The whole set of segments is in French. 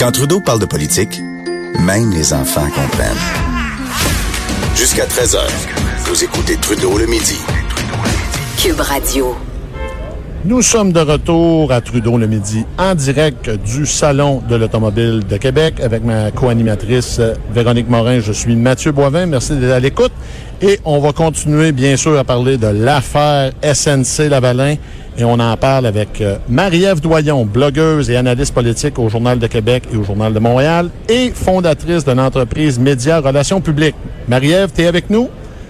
Quand Trudeau parle de politique, même les enfants comprennent. Jusqu'à 13h, vous écoutez Trudeau le midi. Cube Radio. Nous sommes de retour à Trudeau le midi en direct du Salon de l'Automobile de Québec avec ma co-animatrice Véronique Morin. Je suis Mathieu Boivin. Merci d'être à l'écoute. Et on va continuer, bien sûr, à parler de l'affaire SNC Lavalin. Et on en parle avec euh, Marie-Ève Doyon, blogueuse et analyste politique au Journal de Québec et au Journal de Montréal et fondatrice de l'entreprise Média Relations publiques. Marie-Ève, tu es avec nous?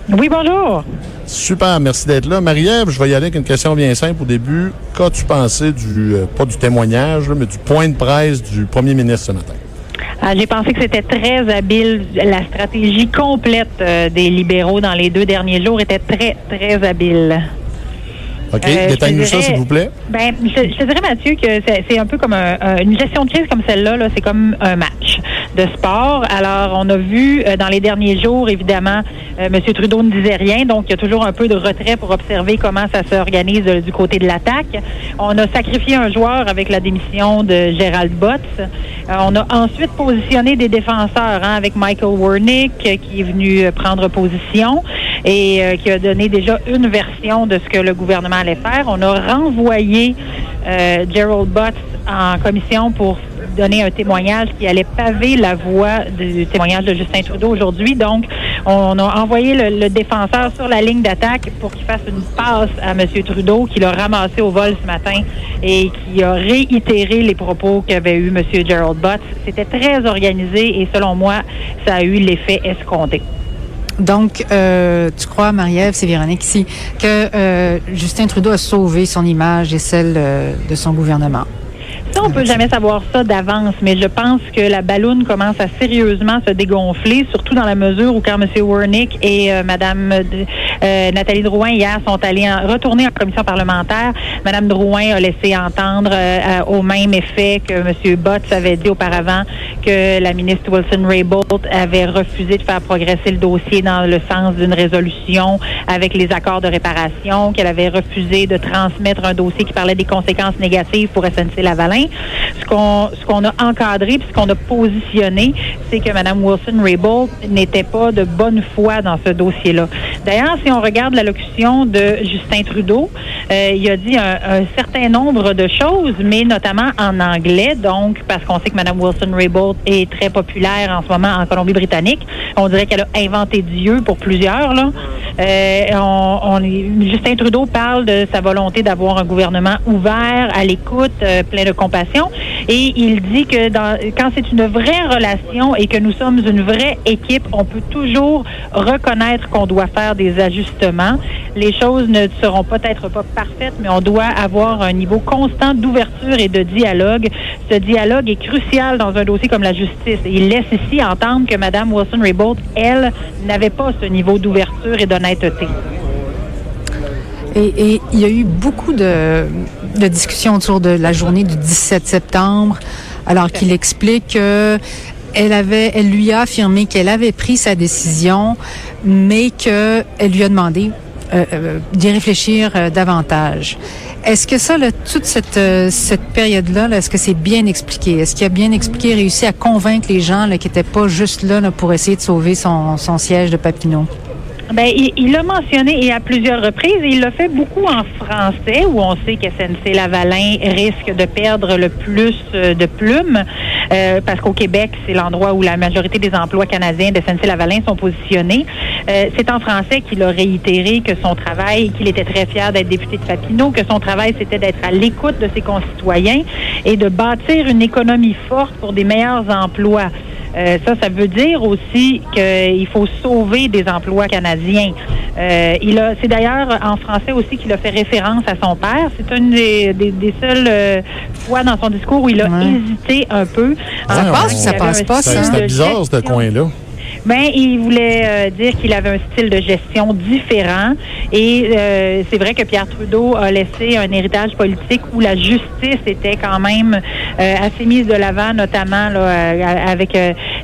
Oui, bonjour. Super, merci d'être là. Marie-Ève, je vais y aller avec une question bien simple au début. Qu'as-tu pensé du, euh, pas du témoignage, là, mais du point de presse du premier ministre ce matin? Ah, J'ai pensé que c'était très habile. La stratégie complète euh, des libéraux dans les deux derniers jours était très, très habile. OK, Euh, détaille-nous ça, s'il vous plaît. Ben, je, je te dirais, Mathieu, que c'est c'est un peu comme un- un- une gestion de crise comme celle-là. -là, c'est comme un match de sport. Alors, on a vu euh, dans les derniers jours, évidemment, euh, M. Trudeau ne disait rien, donc il y a toujours un peu de retrait pour observer comment ça s'organise euh, du côté de l'attaque. On a sacrifié un joueur avec la démission de Gérald Botts. On a ensuite positionné des défenseurs hein, avec Michael Wernick qui est venu prendre position et euh, qui a donné déjà une version de ce que le gouvernement allait faire. On a renvoyé euh, Gerald Butts en commission pour donner un témoignage qui allait paver la voie du témoignage de Justin Trudeau aujourd'hui. Donc, on a envoyé le, le défenseur sur la ligne d'attaque pour qu'il fasse une passe à M. Trudeau, qui l'a ramassé au vol ce matin et qui a réitéré les propos qu'avait eu M. Gerald Butts. C'était très organisé et selon moi, ça a eu l'effet escompté. Donc, euh, tu crois, Marie-Ève, c'est Véronique ici, que euh, Justin Trudeau a sauvé son image et celle euh, de son gouvernement? Ça, on peut jamais savoir ça d'avance, mais je pense que la balloune commence à sérieusement se dégonfler, surtout dans la mesure où quand M. Wernick et euh, Mme euh, euh, Nathalie Drouin hier sont allés en, retourner en commission parlementaire, Mme Drouin a laissé entendre au même effet que M. Botts avait dit auparavant que la ministre Wilson-Raybould avait refusé de faire progresser le dossier dans le sens d'une résolution avec les accords de réparation, qu'elle avait refusé de transmettre un dossier qui parlait des conséquences négatives pour SNC-Lavalin. Ce qu'on ce a encadré puis ce qu'on a positionné, c'est que Mme Wilson-Raybould n'était pas de bonne foi dans ce dossier-là. D'ailleurs, si on regarde l'allocution de Justin Trudeau, euh, il a dit un, un certain nombre de choses, mais notamment en anglais, donc parce qu'on sait que Mme Wilson Raybould est très populaire en ce moment en Colombie-Britannique. On dirait qu'elle a inventé Dieu pour plusieurs. Là. Euh, on, on- Justin Trudeau parle de sa volonté d'avoir un gouvernement ouvert, à l'écoute, euh, plein de compassion. Et il dit que dans, quand c'est une vraie relation et que nous sommes une vraie équipe, on peut toujours reconnaître qu'on doit faire des ajustements. Les choses ne seront peut-être pas mais on doit avoir un niveau constant d'ouverture et de dialogue. Ce dialogue est crucial dans un dossier comme la justice. Il laisse ici entendre que Mme Wilson-Raybould, elle, n'avait pas ce niveau d'ouverture et d'honnêteté. Et, il y a eu beaucoup de, discussions autour de la journée du 17 septembre, alors qu'il explique que elle avait, elle lui a affirmé qu'elle avait pris sa décision, mais que elle lui a demandé d'y réfléchir euh, davantage. Est-ce que ça, toute cette, euh, cette période-là, là, est-ce que c'est bien expliqué? Est-ce qu'il a bien expliqué, réussi à convaincre les gens qui n'étaient pas juste là, pour essayer de sauver son, siège de Papineau? Ben, il l'a mentionné et à plusieurs reprises. Il l'a fait beaucoup en français, où on sait que SNC Lavalin risque de perdre le plus euh, de plumes, euh, parce qu'au Québec, c'est l'endroit où la majorité des emplois canadiens de SNC Lavalin sont positionnés. Euh, c'est en français qu'il a réitéré que son travail, qu'il était très fier d'être député de Papineau, que son travail, c'était d'être à l'écoute de ses concitoyens et de bâtir une économie forte pour des meilleurs emplois. Euh, ça, ça veut dire aussi qu'il faut sauver des emplois canadiens. Euh, il a, c'est d'ailleurs en français aussi qu'il a fait référence à son père. C'est une des, des, des seules euh, fois dans son discours où il a Ouais. hésité un peu. Ça passe ou ça passe pas, ça? C'était de bizarre, ce coin-là. Ben, il voulait euh, dire qu'il avait un style de gestion différent. Et euh, c'est vrai que Pierre Trudeau a laissé un héritage politique où la justice était quand même euh, assez mise de l'avant, notamment avec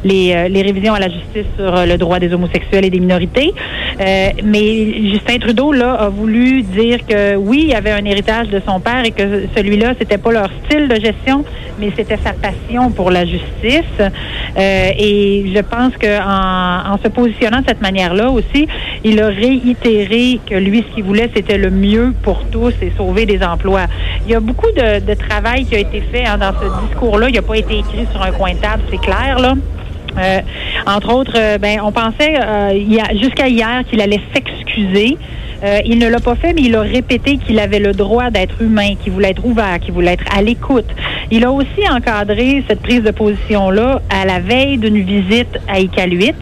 les, révisions à la justice sur le droit des homosexuels et des minorités. Euh, mais Justin Trudeau là a voulu dire que oui, il y avait un héritage de son père et que celui-là, c'était pas leur style de gestion, mais c'était sa passion pour la justice. Euh, et je pense que en, en se positionnant de cette manière-là aussi, il a réitéré que lui, ce qu'il voulait, c'était le mieux pour tous et sauver des emplois. Il y a beaucoup de, de travail qui a été fait hein, dans ce discours-là. Il n'a pas été écrit sur un coin de table, c'est clair, là. Euh, entre autres, euh, ben, on pensait euh, jusqu'à hier qu'il allait s'excuser. Il ne l'a pas fait, mais il a répété qu'il avait le droit d'être humain, qu'il voulait être ouvert, qu'il voulait être à l'écoute. Il a aussi encadré cette prise de position-là à la veille d'une visite à Iqaluit,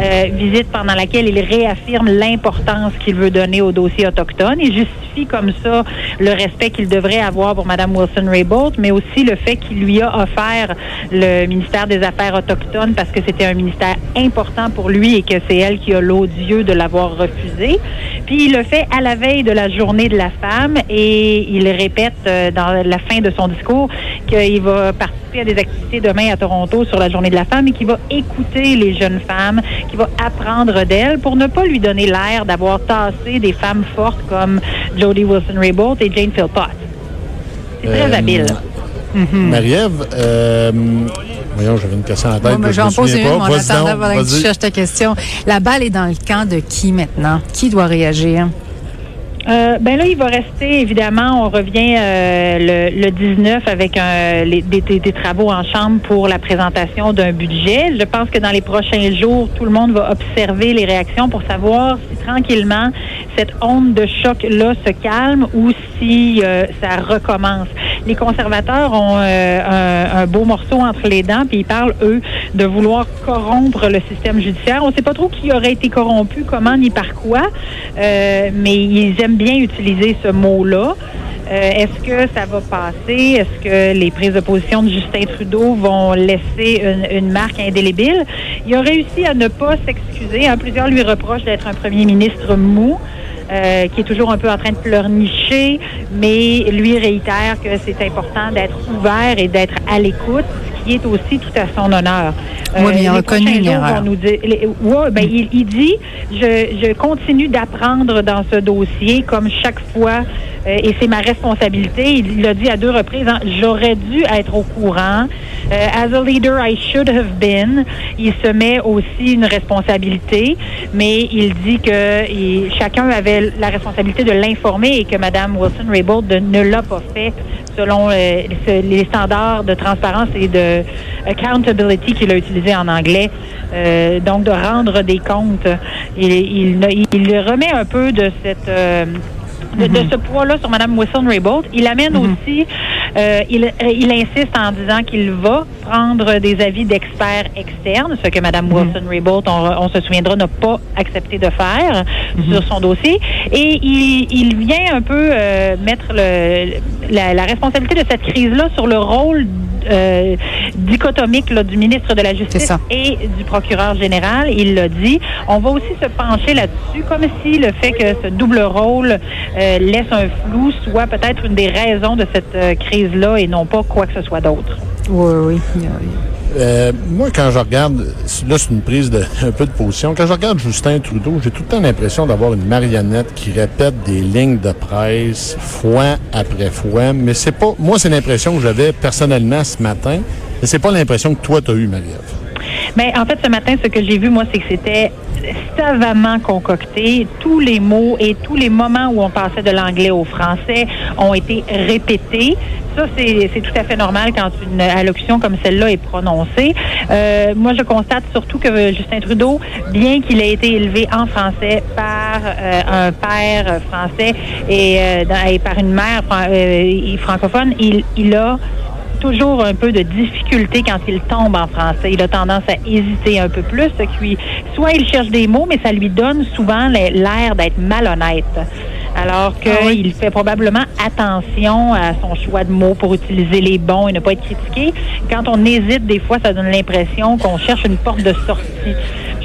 euh, visite pendant laquelle il réaffirme l'importance qu'il veut donner au dossier autochtone. Il justifie comme ça le respect qu'il devrait avoir pour Mme Wilson-Raybould, mais aussi le fait qu'il lui a offert le ministère des Affaires autochtones parce que c'était un ministère important pour lui et que c'est elle qui a l'odieux de l'avoir refusé. Puis il le fait à la veille de la journée de la femme et il répète euh, dans la fin de son discours qu'il va participer à des activités demain à Toronto sur la journée de la femme et qu'il va écouter les jeunes femmes, qu'il va apprendre d'elles pour ne pas lui donner l'air d'avoir tassé des femmes fortes comme Jodie Wilson-Raybould et Jane Philpott. C'est très Euh, habile. Marie-Ève, euh, voyons, j'avais une question à la tête. Moi, je j'en me pose souviens une, en Vas-y attendant, pendant que tu cherches ta question. La balle est dans le camp de qui maintenant? Qui doit réagir? Euh, ben là, il va rester, évidemment, on revient euh, le, le 19 avec un, les- des, des- des travaux en chambre pour la présentation d'un budget. Je pense que dans les prochains jours, tout le monde va observer les réactions pour savoir si tranquillement cette onde de choc-là se calme ou si euh, ça recommence. Les conservateurs ont euh, un, un beau morceau entre les dents, puis ils parlent, eux, de vouloir corrompre le système judiciaire. On ne sait pas trop qui aurait été corrompu, comment ni par quoi, euh, mais ils aiment bien utiliser ce mot-là. Euh, Est-ce que ça va passer? Est-ce que les prises de position de Justin Trudeau vont laisser une, marque indélébile? Il a réussi à ne pas s'excuser. hein. Plusieurs lui reprochent d'être un premier ministre mou. euh, qui est toujours un peu en train de pleurnicher, mais lui réitère que c'est important d'être ouvert et d'être à l'écoute, qui est aussi tout à son honneur. Oui, mais il a les reconnu une erreur. dire- ouais, ben, il, il dit, je, je continue d'apprendre dans ce dossier comme chaque fois, euh, et c'est ma responsabilité. Il l'a dit à deux reprises. hein, J'aurais dû être au courant. Euh, as a leader, I should have been. Il se met aussi une responsabilité, mais il dit que il- chacun avait la responsabilité de l'informer et que Mme Wilson-Raybould ne l'a pas fait selon euh, les standards de transparence et de accountability qu'il a utilisé en anglais. Euh, donc, de rendre des comptes. Il, il, il remet un peu de cette... euh, de, de ce poids-là sur Mme Wilson-Raybould. Il amène aussi, euh, il, euh, il insiste en disant qu'il va prendre des avis d'experts externes, ce que Mme Wilson-Raybould, on, on se souviendra, n'a pas accepté de faire sur son dossier. Et il, il vient un peu euh, mettre le, la, la responsabilité de cette crise-là sur le rôle euh, dichotomique là, du ministre de la Justice et du procureur général. Il l'a dit. On va aussi se pencher là-dessus, comme si le fait que ce double rôle euh, laisse un flou soit peut-être une des raisons de cette euh, crise-là et non pas quoi que ce soit d'autre. Oui, oui. Euh, moi, quand je regarde, là, c'est une prise de, un peu de position. Quand je regarde Justin Trudeau, j'ai tout le temps l'impression d'avoir une marionnette qui répète des lignes de presse fois après fois. Mais c'est pas, moi, c'est l'impression que j'avais personnellement ce matin. Et c'est pas l'impression que toi, t'as eu, Marie-Ève. Mais en fait, ce matin, ce que j'ai vu, moi, c'est que c'était savamment concocté. Tous les mots et tous les moments où on passait de l'anglais au français ont été répétés. Ça, c'est tout à fait normal quand une allocution comme celle-là est prononcée. Euh, moi, je constate surtout que Justin Trudeau, bien qu'il ait été élevé en français par euh, un père français et, euh, et par une mère euh, francophone, il, il a toujours un peu de difficulté quand il tombe en français. Il a tendance à hésiter un peu plus, soit il cherche des mots, mais ça lui donne souvent l'air d'être malhonnête. Alors qu'il fait probablement attention à son choix de mots pour utiliser les bons et ne pas être critiqué. Quand on hésite, des fois, ça donne l'impression qu'on cherche une porte de sortie.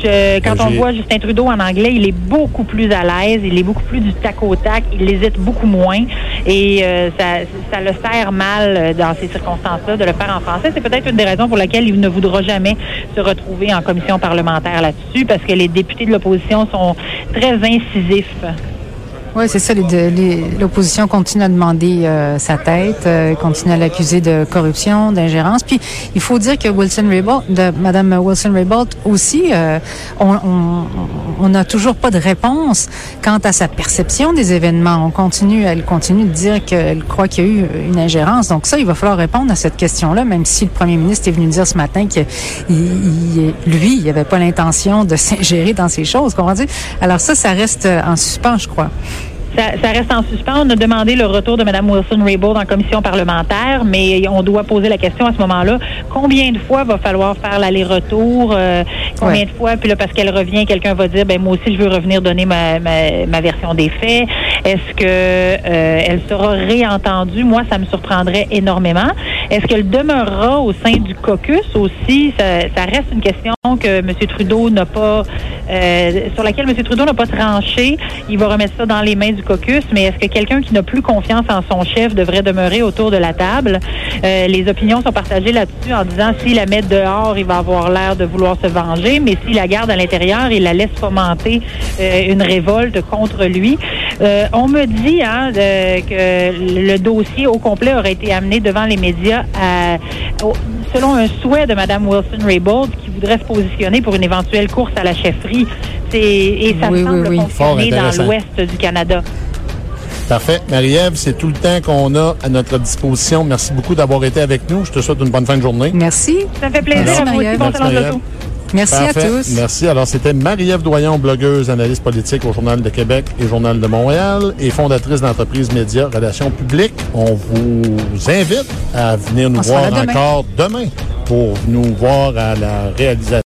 Je, quand on voit Justin Trudeau en anglais, il est beaucoup plus à l'aise, il est beaucoup plus du tac au tac, il hésite beaucoup moins et euh, ça, ça le sert mal dans ces circonstances-là de le faire en français. C'est peut-être une des raisons pour lesquelles il ne voudra jamais se retrouver en commission parlementaire là-dessus parce que les députés de l'opposition sont très incisifs. Oui, c'est ça. L'opposition continue à demander euh, sa tête, euh, continue à l'accuser de corruption, d'ingérence. Puis, il faut dire que Wilson Raybould, de Madame Wilson Raybould aussi, euh, on n'a toujours pas de réponse quant à sa perception des événements. On continue, elle continue de dire qu'elle croit qu'il y a eu une ingérence. Donc ça, il va falloir répondre à cette question-là, même si le premier ministre est venu dire ce matin que lui, il n'avait pas l'intention de s'ingérer dans ces choses. Comment dire Alors ça, ça reste en suspens, je crois. Ça, reste en suspens. On a demandé le retour de Mme Wilson-Raybould en commission parlementaire, mais on doit poser la question à ce moment-là. Combien de fois va falloir faire l'aller-retour? Euh, combien de fois? Puis là, parce qu'elle revient, quelqu'un va dire, ben moi aussi, je veux revenir donner ma, ma, version des faits. Est-ce que euh, elle sera réentendue? Moi, ça me surprendrait énormément. Est-ce qu'elle demeurera au sein du caucus aussi? Ça, ça reste une question que M. Trudeau n'a pas, euh, sur laquelle M. Trudeau n'a pas tranché. Il va remettre ça dans les mains du caucus, mais est-ce que quelqu'un qui n'a plus confiance en son chef devrait demeurer autour de la table? Euh, les opinions sont partagées là-dessus en disant s'il la met dehors, il va avoir l'air de vouloir se venger, mais s'il la garde à l'intérieur, il la laisse fomenter euh, une révolte contre lui. on me dit hein, que le dossier au complet aurait été amené devant les médias selon un souhait de Mme Wilson-Raybould qui voudrait se positionner pour une éventuelle course à la chefferie. Et ça semble fonctionner dans l'ouest du Canada. Parfait. Marie-Ève, c'est tout le temps qu'on a à notre disposition. Merci beaucoup d'avoir été avec nous. Je te souhaite une bonne fin de journée. Merci. Ça fait plaisir à vous aussi. Bon Merci, Merci à tous. Merci. Alors, c'était Marie-Ève Doyon, blogueuse, analyste politique au Journal de Québec et Journal de Montréal et fondatrice d'entreprise Média Relations publiques. On vous invite à venir nous voir encore demain pour nous voir à la réalisation